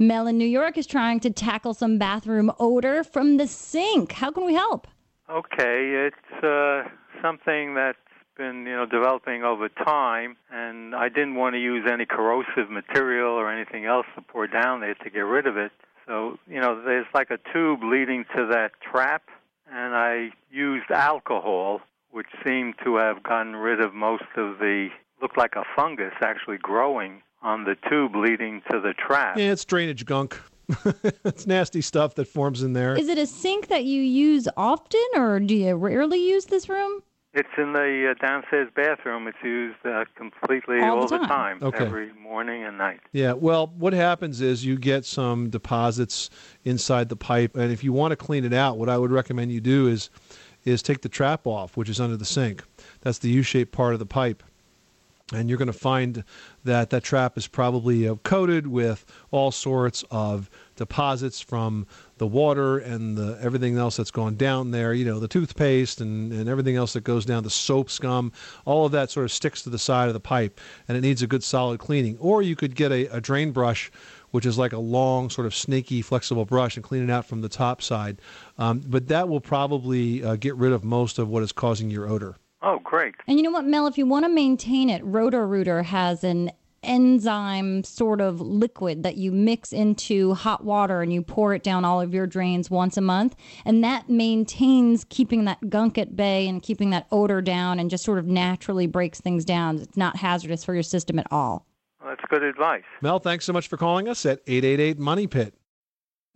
Mel in New York is trying to tackle some bathroom odor from the sink. How can we help? Okay, it's uh, something that's been you know developing over time, and I didn't want to use any corrosive material or anything else to pour down there to get rid of it. So you know, there's like a tube leading to that trap, and I used alcohol, which seemed to have gotten rid of most of the looked like a fungus actually growing on the tube leading to the trap. Yeah, it's drainage gunk. it's nasty stuff that forms in there. Is it a sink that you use often, or do you rarely use this room? It's in the uh, downstairs bathroom. It's used uh, completely All all, the the time. time, Okay. every morning and night. Yeah, well, what happens is you get some deposits inside the pipe, and if you want to clean it out, what I would recommend you do is is take the trap off, which is under the sink. That's the U-shaped part of the pipe, and you're going to find that that trap is probably uh, coated with all sorts of deposits from the water and the everything else that's gone down there. You know, the toothpaste and, and everything else that goes down, the soap scum, all of that sort of sticks to the side of the pipe, and it needs a good solid cleaning. Or you could get a, a drain brush, which is like a long, sort of snaky, flexible brush, and clean it out from the top side. Um, but that will probably uh, get rid of most of what is causing your odor. Oh, great. And you know what, Mel? If you want to maintain it, Roto-Rooter has an enzyme sort of liquid that you mix into hot water and you pour it down all of your drains once a month. And that maintains keeping that gunk at bay and keeping that odor down and just sort of naturally breaks things down. It's not hazardous for your system at all. Well, that's good advice. Mel, thanks so much for calling us at 888 Money Pit.